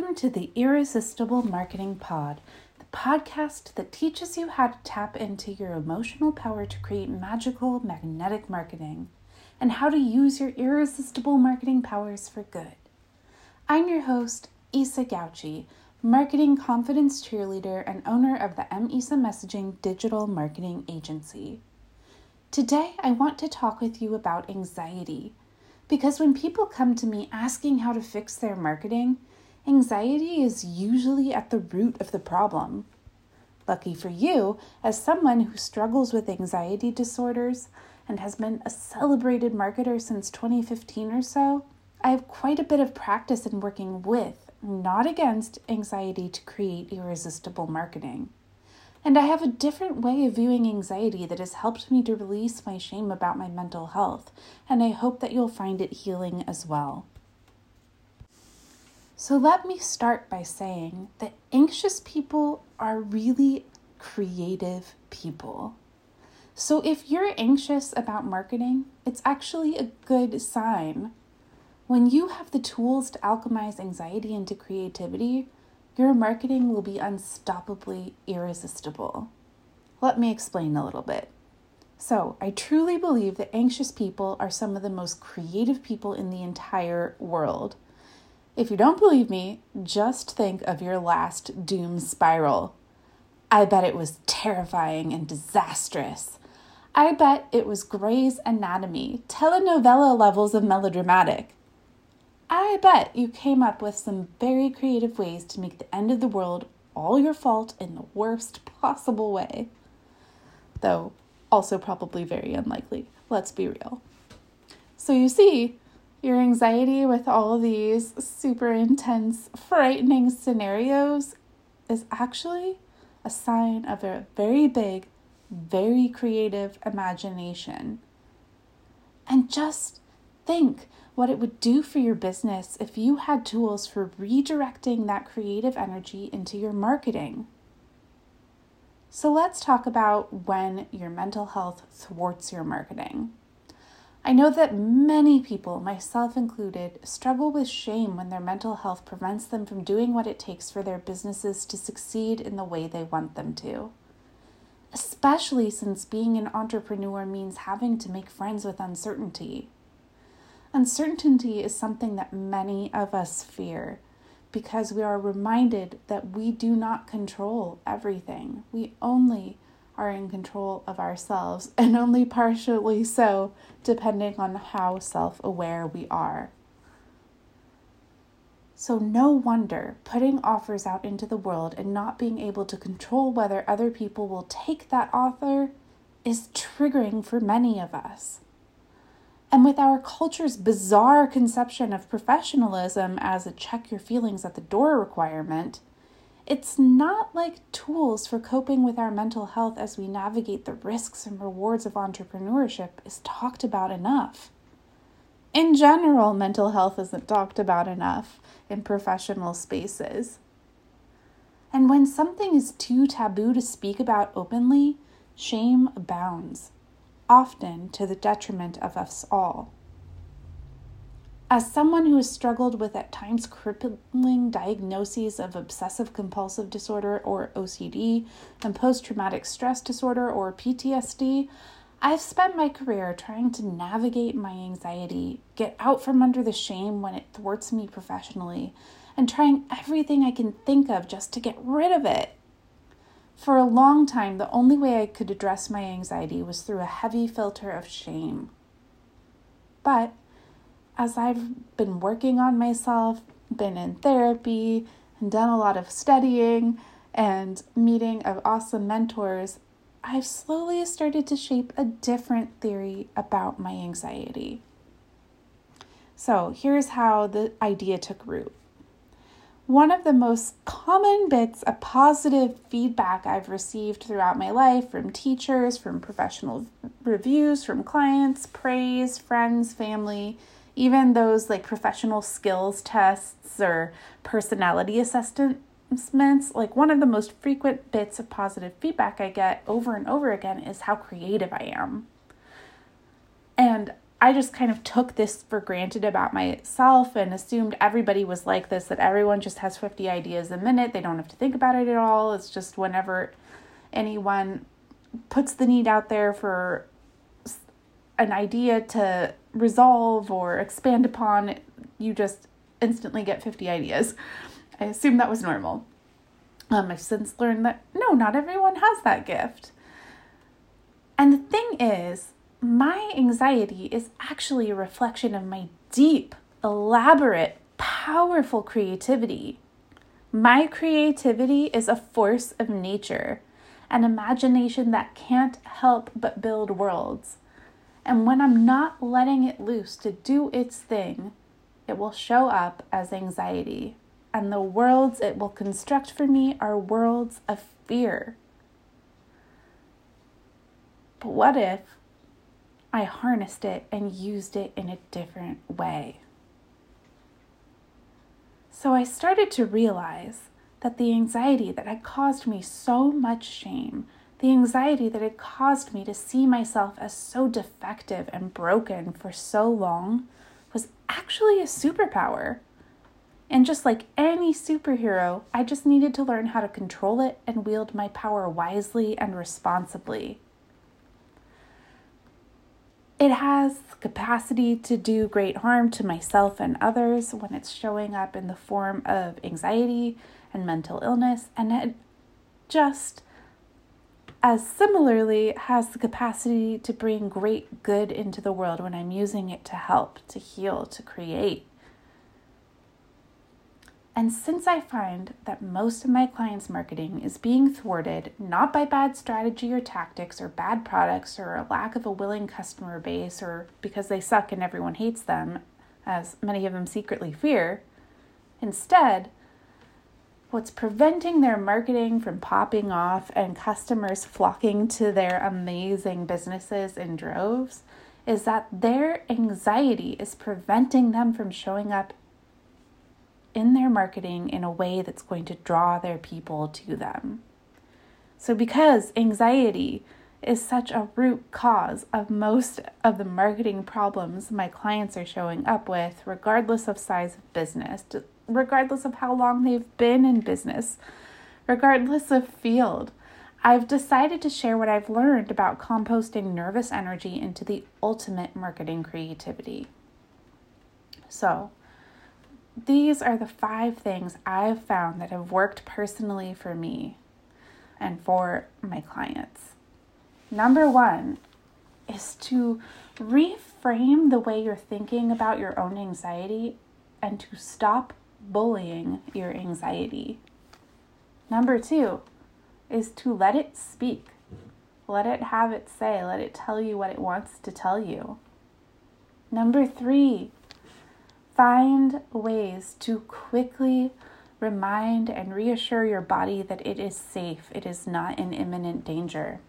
Welcome to the Irresistible Marketing Pod, the podcast that teaches you how to tap into your emotional power to create magical, magnetic marketing and how to use your irresistible marketing powers for good. I'm your host, Isa Gauchi, marketing confidence cheerleader and owner of the MISA Messaging Digital Marketing Agency. Today, I want to talk with you about anxiety. Because when people come to me asking how to fix their marketing, anxiety is usually at the root of the problem. Lucky for you, as someone who struggles with anxiety disorders and has been a celebrated marketer since 2015 or so, I have quite a bit of practice in working with, not against, anxiety to create irresistible marketing. And I have a different way of viewing anxiety that has helped me to release my shame about my mental health, and I hope that you'll find it healing as well. So let me start by saying that anxious people are really creative people. So if you're anxious about marketing, it's actually a good sign. When you have the tools to alchemize anxiety into creativity, your marketing will be unstoppably irresistible. Let me explain a little bit. So, I truly believe that anxious people are some of the most creative people in the entire world. If you don't believe me, just think of your last doom spiral. I bet it was terrifying and disastrous. I bet it was Grey's Anatomy, telenovela levels of melodramatic. I bet you came up with some very creative ways to make the end of the world all your fault in the worst possible way. Though, also probably very unlikely. Let's be real. So, you see, your anxiety with all these super intense, frightening scenarios is actually a sign of a very big, very creative imagination. And just think what it would do for your business if you had tools for redirecting that creative energy into your marketing. So, let's talk about when your mental health thwarts your marketing. I know that many people, myself included, struggle with shame when their mental health prevents them from doing what it takes for their businesses to succeed in the way they want them to. Especially since being an entrepreneur means having to make friends with uncertainty. Uncertainty is something that many of us fear because we are reminded that we do not control everything. We only are in control of ourselves, and only partially so, depending on how self aware we are. So, no wonder putting offers out into the world and not being able to control whether other people will take that offer is triggering for many of us. And with our culture's bizarre conception of professionalism as a check your feelings at the door requirement, it's not like tools for coping with our mental health as we navigate the risks and rewards of entrepreneurship is talked about enough. In general, mental health isn't talked about enough in professional spaces. And when something is too taboo to speak about openly, shame abounds, often to the detriment of us all. As someone who has struggled with at times crippling diagnoses of obsessive compulsive disorder or OCD and post traumatic stress disorder or PTSD, I've spent my career trying to navigate my anxiety, get out from under the shame when it thwarts me professionally, and trying everything I can think of just to get rid of it. For a long time, the only way I could address my anxiety was through a heavy filter of shame. But as I've been working on myself, been in therapy, and done a lot of studying and meeting of awesome mentors, I've slowly started to shape a different theory about my anxiety. So, here's how the idea took root. One of the most common bits of positive feedback I've received throughout my life from teachers, from professional reviews, from clients, praise, friends, family, even those like professional skills tests or personality assessments, like one of the most frequent bits of positive feedback I get over and over again is how creative I am. And I just kind of took this for granted about myself and assumed everybody was like this, that everyone just has 50 ideas a minute. They don't have to think about it at all. It's just whenever anyone puts the need out there for an idea to resolve or expand upon, you just instantly get 50 ideas. I assume that was normal. Um, I've since learned that no, not everyone has that gift. And the thing is, my anxiety is actually a reflection of my deep, elaborate, powerful creativity. My creativity is a force of nature, an imagination that can't help but build worlds. And when I'm not letting it loose to do its thing, it will show up as anxiety. And the worlds it will construct for me are worlds of fear. But what if I harnessed it and used it in a different way. So I started to realize that the anxiety that had caused me so much shame, the anxiety that had caused me to see myself as so defective and broken for so long, was actually a superpower. And just like any superhero, I just needed to learn how to control it and wield my power wisely and responsibly. It has capacity to do great harm to myself and others when it's showing up in the form of anxiety and mental illness, and it just as similarly has the capacity to bring great good into the world when I'm using it to help, to heal, to create. And since I find that most of my clients' marketing is being thwarted not by bad strategy or tactics or bad products or a lack of a willing customer base or because they suck and everyone hates them, as many of them secretly fear, instead, what's preventing their marketing from popping off and customers flocking to their amazing businesses in droves is that their anxiety is preventing them from showing up in their marketing in a way that's going to draw their people to them. So, because anxiety is such a root cause of most of the marketing problems my clients are showing up with, regardless of size of business, regardless of how long they've been in business, regardless of field, I've decided to share what I've learned about composting nervous energy into the ultimate marketing creativity. So, these are the five things I've found that have worked personally for me and for my clients. Number one is to reframe the way you're thinking about your own anxiety and to stop bullying your anxiety. Number two is to let it speak. Let it have it say. Let it tell you what it wants to tell you. Number three Find ways to quickly remind and reassure your body that it is safe, it is not in imminent danger.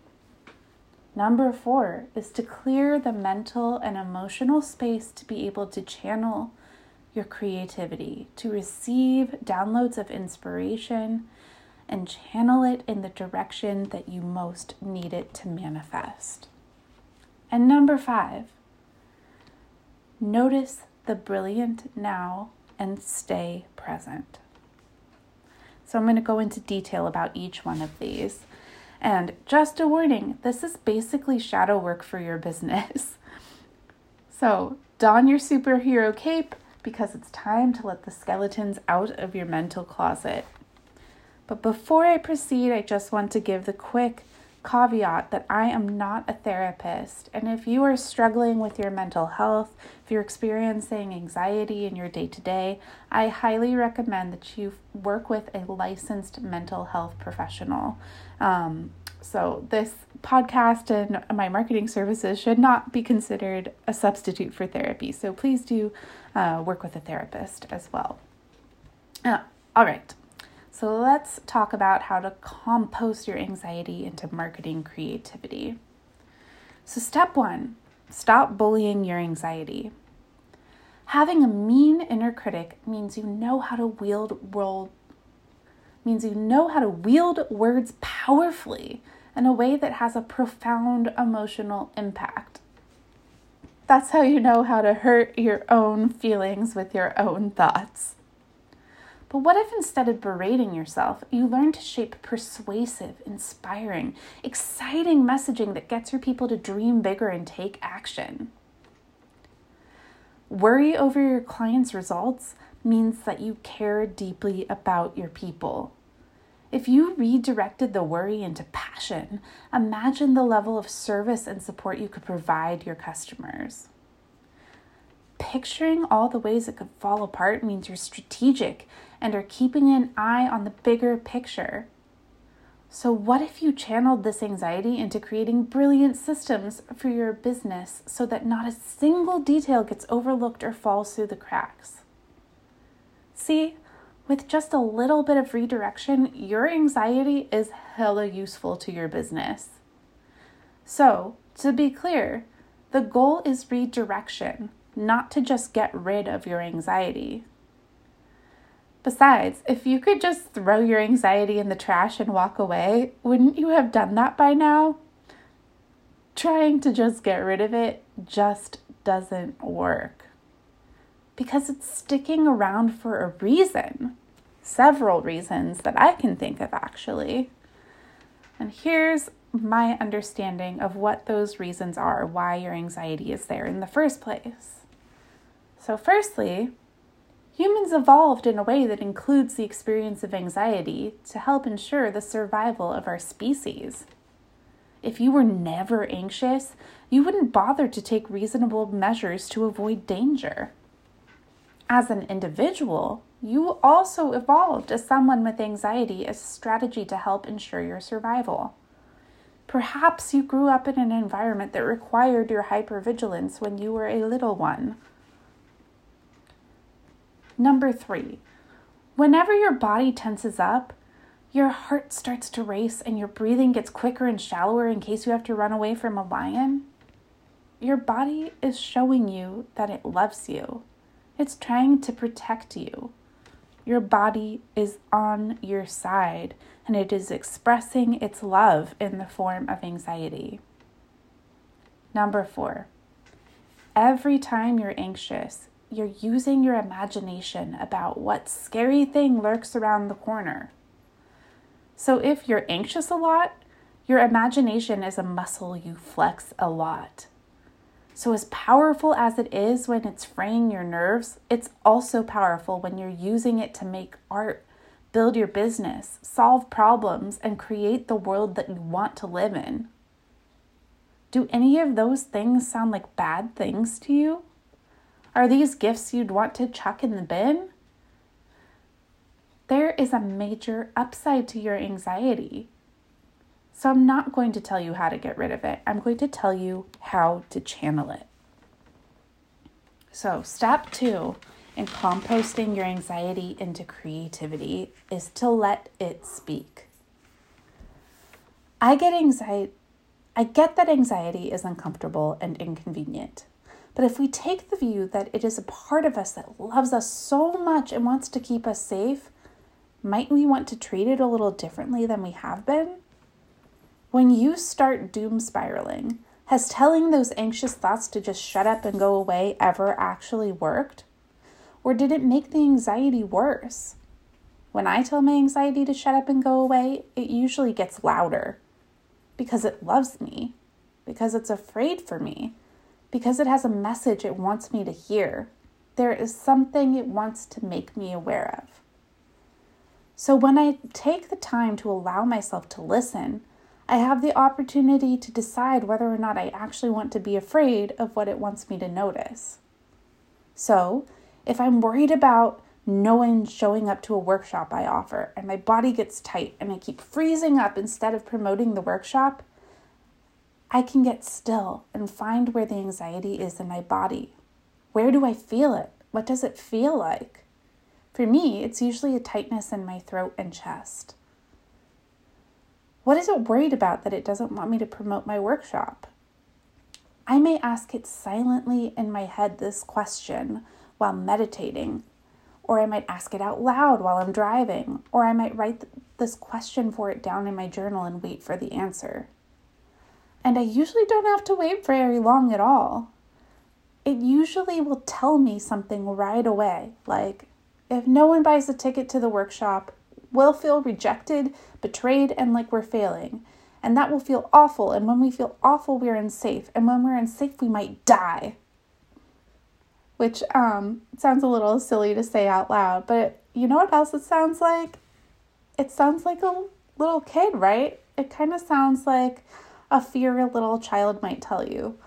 Number four is to clear the mental and emotional space to be able to channel your creativity, to receive downloads of inspiration and channel it in the direction that you most need it to manifest. And number five, notice the brilliant now and stay present. So, I'm going to go into detail about each one of these. And just a warning this is basically shadow work for your business. So, don your superhero cape because it's time to let the skeletons out of your mental closet. But before I proceed, I just want to give the quick caveat that I am not a therapist. And if you are struggling with your mental health, if you're experiencing anxiety in your day to day, I highly recommend that you work with a licensed mental health professional. Um, so, this podcast and my marketing services should not be considered a substitute for therapy. So, please do uh, work with a therapist as well. Uh, all right. So let's talk about how to compost your anxiety into marketing creativity. So, step one stop bullying your anxiety. Having a mean inner critic means you know how to wield world means you know how to wield words powerfully in a way that has a profound emotional impact. That's how you know how to hurt your own feelings with your own thoughts. But what if instead of berating yourself, you learn to shape persuasive, inspiring, exciting messaging that gets your people to dream bigger and take action? Worry over your clients' results means that you care deeply about your people. If you redirected the worry into passion, imagine the level of service and support you could provide your customers. Picturing all the ways it could fall apart means you're strategic and are keeping an eye on the bigger picture. So, what if you channeled this anxiety into creating brilliant systems for your business so that not a single detail gets overlooked or falls through the cracks? See, with just a little bit of redirection, your anxiety is hella useful to your business. So, to be clear, the goal is redirection, not to just get rid of your anxiety. Besides, if you could just throw your anxiety in the trash and walk away, wouldn't you have done that by now? Trying to just get rid of it just doesn't work. Because it's sticking around for a reason. Several reasons that I can think of, actually. And here's my understanding of what those reasons are, why your anxiety is there in the first place. So, firstly, Humans evolved in a way that includes the experience of anxiety to help ensure the survival of our species. If you were never anxious, you wouldn't bother to take reasonable measures to avoid danger. As an individual, you also evolved as someone with anxiety as a strategy to help ensure your survival. Perhaps you grew up in an environment that required your hypervigilance when you were a little one Number three, whenever your body tenses up, your heart starts to race and your breathing gets quicker and shallower in case you have to run away from a lion. Your body is showing you that it loves you. It's trying to protect you. Your body is on your side and it is expressing its love in the form of anxiety. Number four, every time you're anxious, you're using your imagination about what scary thing lurks around the corner. So if you're anxious a lot, your imagination is a muscle you flex a lot. So, as powerful as it is when it's fraying your nerves, it's also powerful when you're using it to make art, build your business, solve problems, and create the world that you want to live in. Do any of those things sound like bad things to you? Are these gifts you'd want to chuck in the bin? There is a major upside to your anxiety. So, I'm not going to tell you how to get rid of it. I'm going to tell you how to channel it. So, step two in composting your anxiety into creativity is to let it speak. I get anxiety. I get that anxiety is uncomfortable and inconvenient. But if we take the view that it is a part of us that loves us so much and wants to keep us safe, might we want to treat it a little differently than we have been? When you start doom spiraling, has telling those anxious thoughts to just shut up and go away ever actually worked? Or did it make the anxiety worse? When I tell my anxiety to shut up and go away, it usually gets louder because it loves me, because it's afraid for me, because it has a message it wants me to hear. There is something it wants to make me aware of. So when I take the time to allow myself to listen, I have the opportunity to decide whether or not I actually want to be afraid of what it wants me to notice. So, if I'm worried about no one showing up to a workshop I offer and my body gets tight and I keep freezing up instead of promoting the workshop, I can get still and find where the anxiety is in my body. Where do I feel it? What does it feel like? For me, it's usually a tightness in my throat and chest. What is it worried about that it doesn't want me to promote my workshop? I may ask it silently in my head this question while meditating, or I might ask it out loud while I'm driving, or I might write this question for it down in my journal and wait for the answer and I usually don't have to wait very long at all. it usually will tell me something right away. Like, if no one buys a ticket to the workshop, we'll feel rejected, betrayed, and like we're failing. And that will feel awful. And when we feel awful, we're unsafe. And when we're unsafe, we might die. Which um, sounds a little silly to say out loud, but you know what else it sounds like? It sounds like a little kid, right? It kind of sounds like a fear a little child might tell you.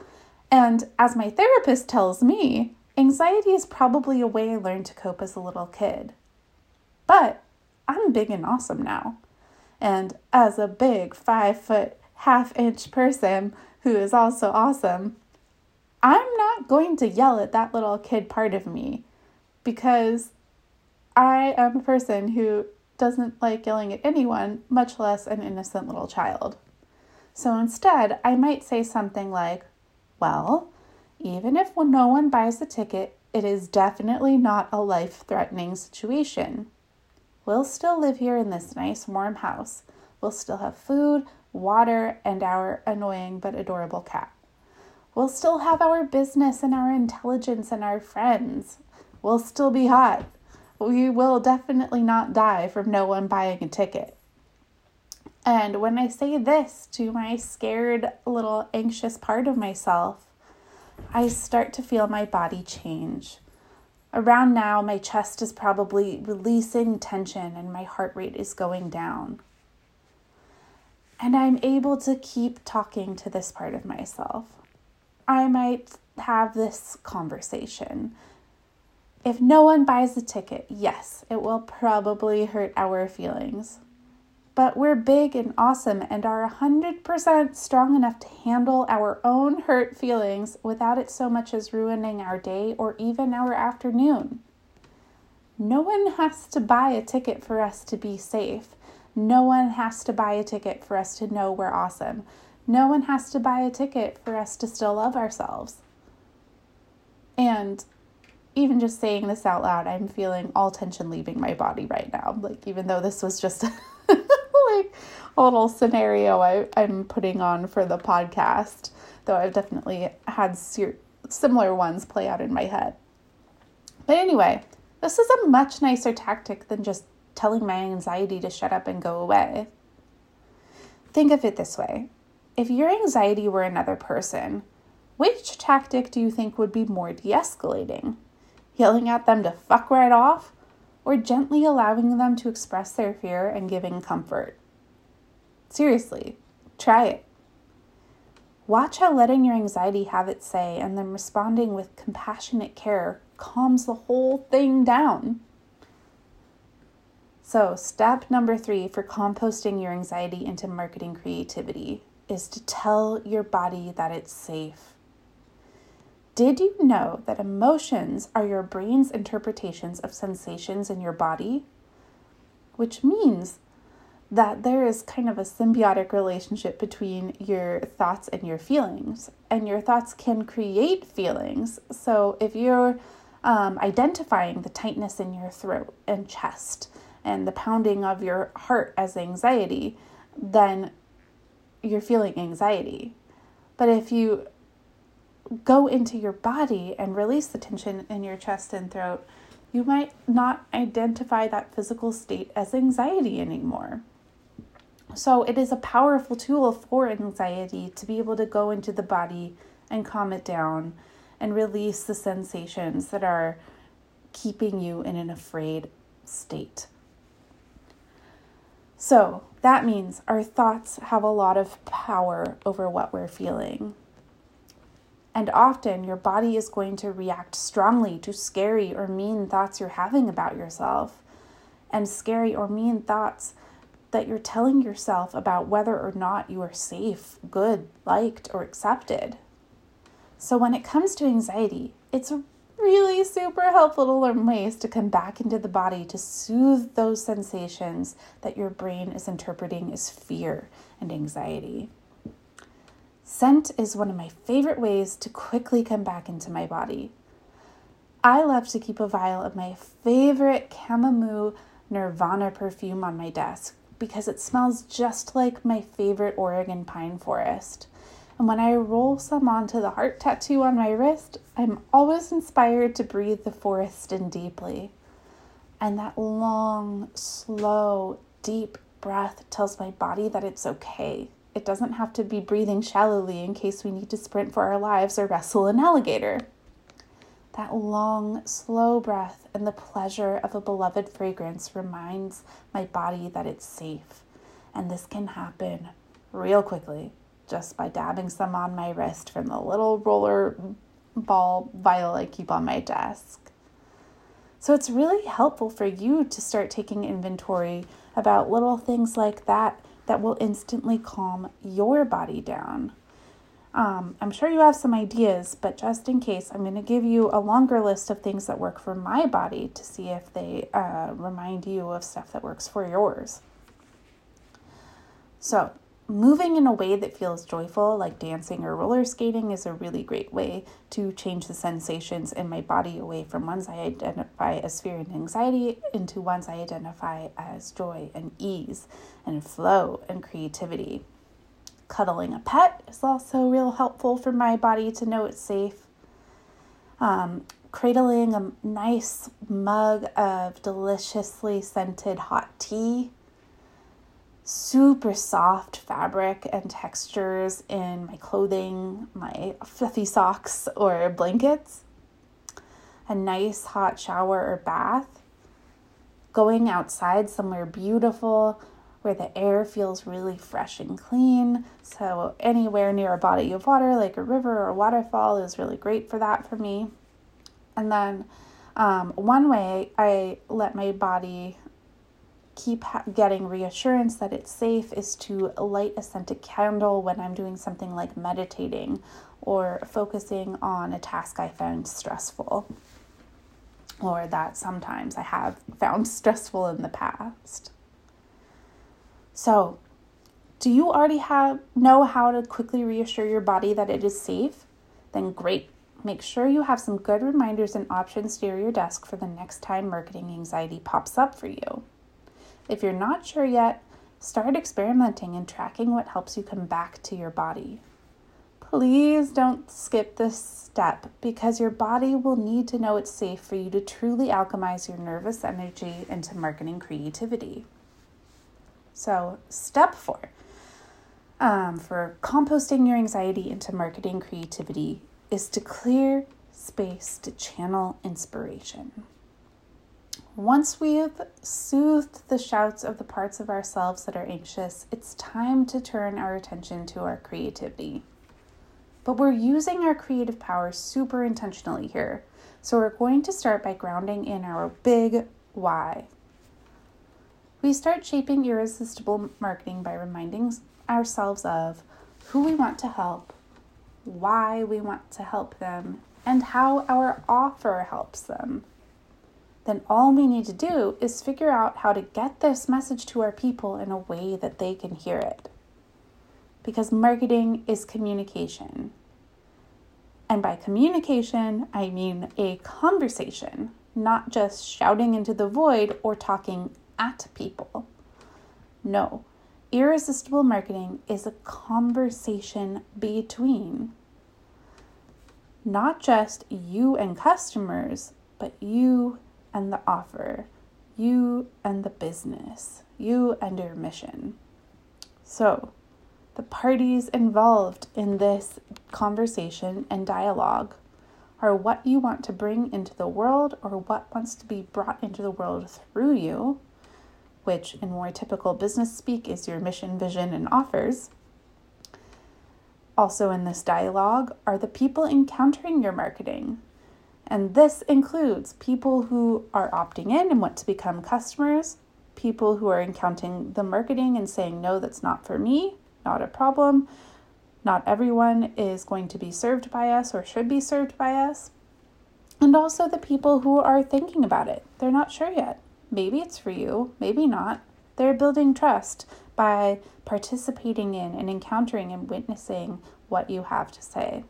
And as my therapist tells me, anxiety is probably a way I learned to cope as a little kid. But I'm big and awesome now. And as a big five foot, half inch person who is also awesome, I'm not going to yell at that little kid part of me because I am a person who doesn't like yelling at anyone, much less an innocent little child. So instead, I might say something like, Well, even if no one buys the ticket, it is definitely not a life threatening situation. We'll still live here in this nice warm house. We'll still have food, water, and our annoying but adorable cat. We'll still have our business and our intelligence and our friends. We'll still be hot. We will definitely not die from no one buying a ticket. And when I say this to my scared, little anxious part of myself, I start to feel my body change. Around now, my chest is probably releasing tension and my heart rate is going down. And I'm able to keep talking to this part of myself. I might have this conversation. If no one buys the ticket, yes, it will probably hurt our feelings but we're big and awesome and are 100% strong enough to handle our own hurt feelings without it so much as ruining our day or even our afternoon. No one has to buy a ticket for us to be safe. No one has to buy a ticket for us to know we're awesome. No one has to buy a ticket for us to still love ourselves. And even just saying this out loud, I'm feeling all tension leaving my body right now. Like, even though this was just a little scenario I, I'm putting on for the podcast, though I've definitely had ser- similar ones play out in my head. But anyway, this is a much nicer tactic than just telling my anxiety to shut up and go away. Think of it this way if your anxiety were another person, which tactic do you think would be more de escalating? Yelling at them to fuck right off? Or gently allowing them to express their fear and giving comfort? Seriously, try it. Watch how letting your anxiety have its say and then responding with compassionate care calms the whole thing down. So, step number three for composting your anxiety into marketing creativity is to tell your body that it's safe. Did you know that emotions are your brain's interpretations of sensations in your body? Which means that there is kind of a symbiotic relationship between your thoughts and your feelings, and your thoughts can create feelings. So if you're um, identifying the tightness in your throat and chest and the pounding of your heart as anxiety, then you're feeling anxiety. But if you go into your body and release the tension in your chest and throat, you might not identify that physical state as anxiety anymore. So, it is a powerful tool for anxiety to be able to go into the body and calm it down and release the sensations that are keeping you in an afraid state. So, that means our thoughts have a lot of power over what we're feeling. And often your body is going to react strongly to scary or mean thoughts you're having about yourself. And scary or mean thoughts that you're telling yourself about whether or not you are safe, good, liked, or accepted. So, when it comes to anxiety, it's really super helpful to learn ways to come back into the body to soothe those sensations that your brain is interpreting as fear and anxiety. Scent is one of my favorite ways to quickly come back into my body. I love to keep a vial of my favorite chamomile Nirvana perfume on my desk because it smells just like my favorite Oregon pine forest. And when I roll some onto the heart tattoo on my wrist, I'm always inspired to breathe the forest in deeply. And that long, slow, deep breath tells my body that it's okay. It doesn't have to be breathing shallowly in case we need to sprint for our lives or wrestle an alligator. That long, slow breath and the pleasure of a beloved fragrance reminds my body that it's safe. And this can happen real quickly just by dabbing some on my wrist from the little roller ball vial I keep on my desk. So it's really helpful for you to start taking inventory about little things like that that will instantly calm your body down. Um, I'm sure you have some ideas, but just in case, I'm going to give you a longer list of things that work for my body to see if they uh, remind you of stuff that works for yours. So, moving in a way that feels joyful, like dancing or roller skating, is a really great way to change the sensations in my body away from ones I identify as fear and anxiety into ones I identify as joy and ease and flow and creativity. Cuddling a pet is also real helpful for my body to know it's safe. Um, cradling a nice mug of deliciously scented hot tea. Super soft fabric and textures in my clothing, my fluffy socks or blankets, a nice hot shower or bath, going outside somewhere beautiful where the air feels really fresh and clean. So, anywhere near a body of water, like a river or a waterfall, is really great for that for me. And then, um, one way I let my body keep ha- getting reassurance that it's safe is to light a scented candle when I'm doing something like meditating or focusing on a task I found stressful or that sometimes I have found stressful in the past. So, do you already have know how to quickly reassure your body that it is safe? Then great. Make sure you have some good reminders and options near your desk for the next time marketing anxiety pops up for you. If you're not sure yet, start experimenting and tracking what helps you come back to your body. Please don't skip this step because your body will need to know it's safe for you to truly alchemize your nervous energy into marketing creativity. So, step four um, for composting your anxiety into marketing creativity is to clear space to channel inspiration. Once we've soothed the shouts of the parts of ourselves that are anxious, it's time to turn our attention to our creativity. But we're using our creative power super intentionally here. So we're going to start by grounding in our big why. We start shaping irresistible marketing by reminding ourselves of who we want to help, why we want to help them, and how our offer helps them then all we need to do is figure out how to get this message to our people in a way that they can hear it. Because marketing is communication. And by communication, I mean a conversation, not just shouting into the void or talking at people. No, irresistible marketing is a conversation between not just you and customers, but you and the offer, you and the business, you and your mission. So, the parties involved in this conversation and dialogue are what you want to bring into the world or what wants to be brought into the world through you, which in more typical business speak is your mission, vision, and offers. Also, in this dialogue are the people encountering your marketing, and this includes people who are opting in and want to become customers, people who are encountering the marketing and saying, no, that's not for me, not a problem. Not everyone is going to be served by us or should be served by us. And also the people who are thinking about it. They're not sure yet. Maybe it's for you, maybe not. They're building trust by participating in and encountering and witnessing what you have to say.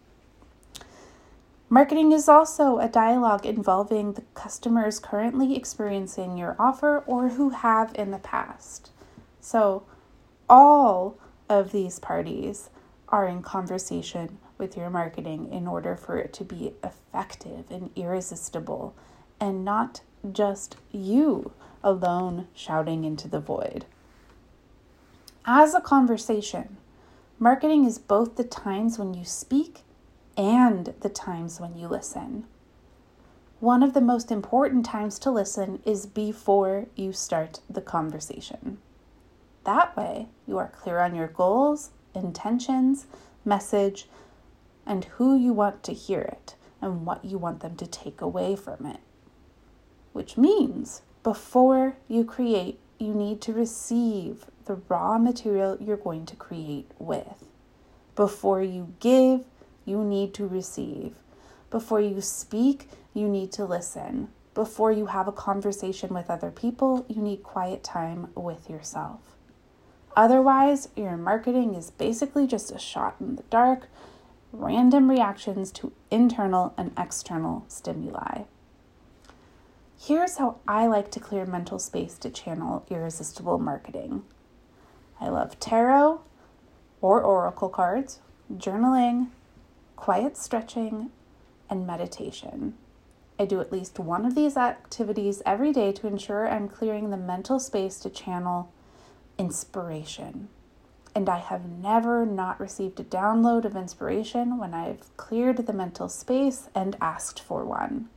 Marketing is also a dialogue involving the customers currently experiencing your offer or who have in the past. So, all of these parties are in conversation with your marketing in order for it to be effective and irresistible and not just you alone shouting into the void. As a conversation, marketing is both the times when you speak and the times when you listen. One of the most important times to listen is before you start the conversation. That way, you are clear on your goals, intentions, message, and who you want to hear it and what you want them to take away from it. Which means before you create, you need to receive the raw material you're going to create with. Before you give, you need to receive. Before you speak, you need to listen. Before you have a conversation with other people, you need quiet time with yourself. Otherwise, your marketing is basically just a shot in the dark, random reactions to internal and external stimuli. Here's how I like to clear mental space to channel irresistible marketing. I love tarot or oracle cards, journaling, quiet stretching, and meditation. I do at least one of these activities every day to ensure I'm clearing the mental space to channel inspiration. And I have never not received a download of inspiration when I've cleared the mental space and asked for one.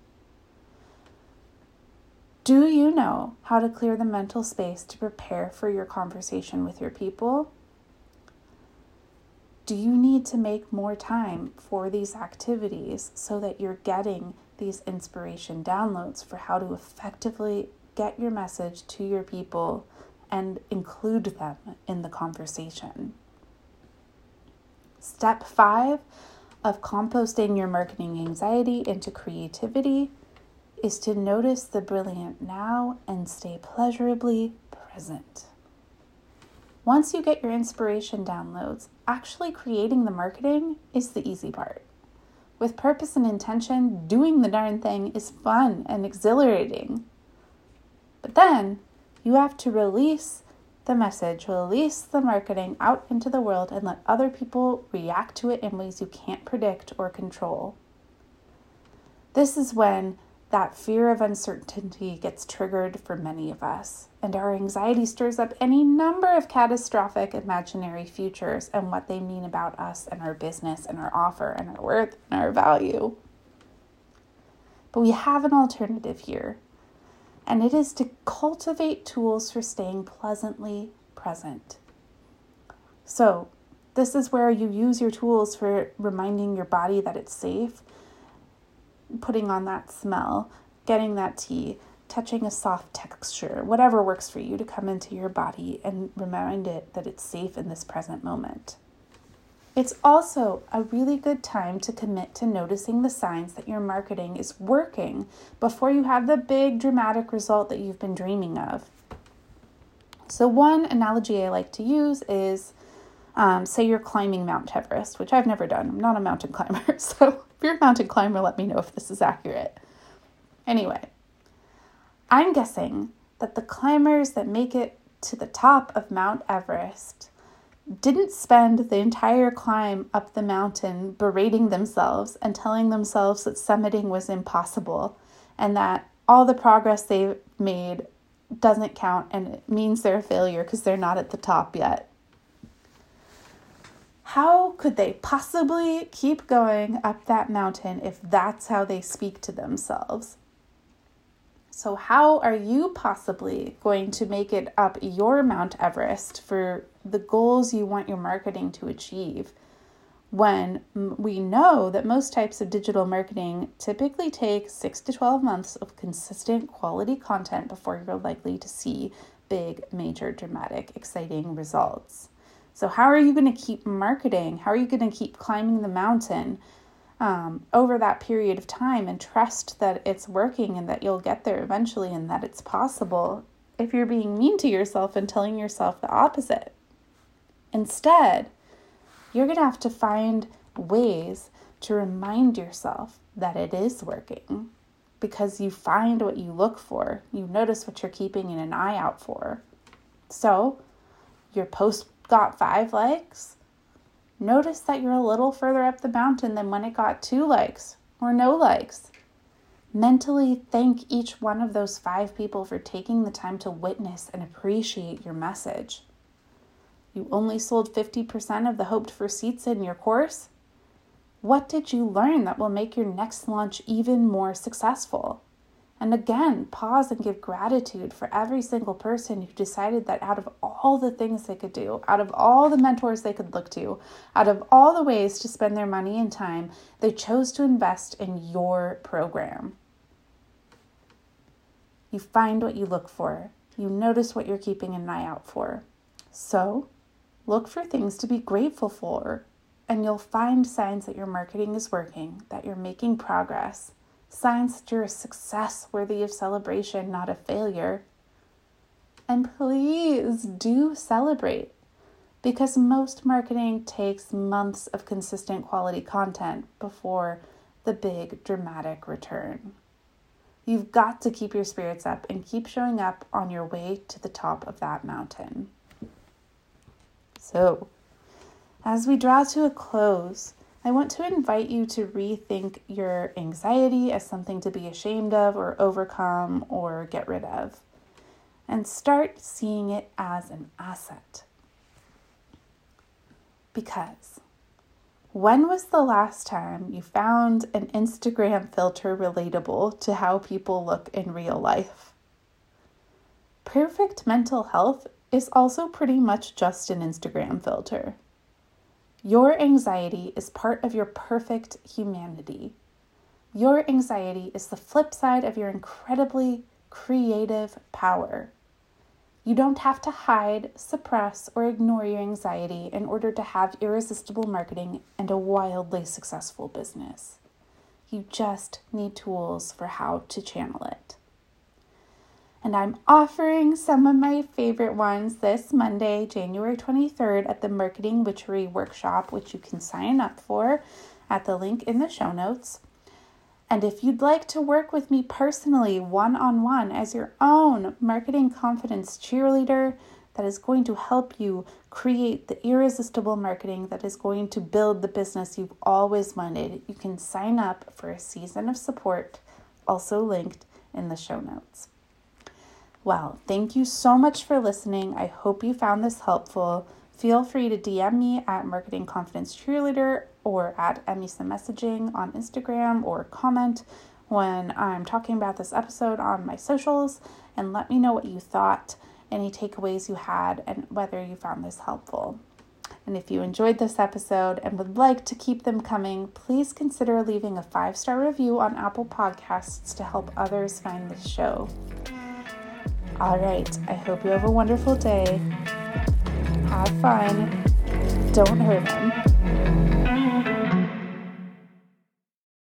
Do you know how to clear the mental space to prepare for your conversation with your people? Do you need to make more time for these activities so that you're getting these inspiration downloads for how to effectively get your message to your people and include them in the conversation. Step five of composting your marketing anxiety into creativity is to notice the brilliant now and stay pleasurably present. Once you get your inspiration downloads, actually creating the marketing is the easy part. With purpose and intention, doing the darn thing is fun and exhilarating. But then you have to release the message, release the marketing out into the world, and let other people react to it in ways you can't predict or control. This is when that fear of uncertainty gets triggered for many of us, and our anxiety stirs up any number of catastrophic imaginary futures and what they mean about us and our business and our offer and our worth and our value. But we have an alternative here and it is to cultivate tools for staying pleasantly present. So, this is where you use your tools for reminding your body that it's safe, putting on that smell, getting that tea, touching a soft texture, whatever works for you to come into your body and remind it that it's safe in this present moment. It's also a really good time to commit to noticing the signs that your marketing is working before you have the big dramatic result that you've been dreaming of. So, one analogy I like to use is um, say you're climbing Mount Everest, which I've never done. I'm not a mountain climber. So, a mountain climber, let me know if this is accurate. Anyway, I'm guessing that the climbers that make it to the top of Mount Everest didn't spend the entire climb up the mountain berating themselves and telling themselves that summiting was impossible and that all the progress they've made doesn't count and it means they're a failure because they're not at the top yet. How could they possibly keep going up that mountain if that's how they speak to themselves? So, how are you possibly going to make it up your Mount Everest for the goals you want your marketing to achieve when we know that most types of digital marketing typically take 6 to 12 months of consistent quality content before you're likely to see big, major, dramatic, exciting results. So, how are you going to keep marketing? How are you going to keep climbing the mountain um, over that period of time and trust that it's working and that you'll get there eventually and that it's possible if you're being mean to yourself and telling yourself the opposite? Instead, you're going to have to find ways to remind yourself that it is working because you find what you look for. You notice what you're keeping an eye out for. So, your post got five likes. Notice that you're a little further up the mountain than when it got two likes or no likes. Mentally thank each one of those five people for taking the time to witness and appreciate your message. You only sold 50% of the hoped for seats in your course? What did you learn that will make your next launch even more successful? And again, pause and give gratitude for every single person who decided that out of all the things they could do, out of all the mentors they could look to, out of all the ways to spend their money and time, they chose to invest in your program. You find what you look for, you notice what you're keeping an eye out for. So, look for things to be grateful for, and you'll find signs that your marketing is working, that you're making progress signs that you're a success worthy of celebration, not a failure. And please do celebrate because most marketing takes months of consistent quality content before the big dramatic return. You've got to keep your spirits up and keep showing up on your way to the top of that mountain. So, as we draw to a close, I want to invite you to rethink your anxiety as something to be ashamed of or overcome or get rid of, and start seeing it as an asset. Because when was the last time you found an Instagram filter relatable to how people look in real life? Perfect mental health is also pretty much just an Instagram filter. Your anxiety is part of your perfect humanity. Your anxiety is the flip side of your incredibly creative power. You don't have to hide, suppress, or ignore your anxiety in order to have irresistible marketing and a wildly successful business. You just need tools for how to channel it and I'm offering some of my favorite ones this Monday, January 23rd, at the Marketing Witchery Workshop, which you can sign up for at the link in the show notes. And if you'd like to work with me personally, one on one, as your own marketing confidence cheerleader, that is going to help you create the irresistible marketing that is going to build the business you've always wanted, you can sign up for a season of support, also linked in the show notes. Well, thank you so much for listening. I hope you found this helpful. Feel free to DM me at Marketing Confidence Cheerleader or at Emisa Messaging on Instagram or comment when I'm talking about this episode on my socials and let me know what you thought, any takeaways you had, and whether you found this helpful. And if you enjoyed this episode and would like to keep them coming, please consider leaving a five star review on Apple Podcasts to help others find this show. All right, I hope you have a wonderful day. Have fun. Don't hurt him.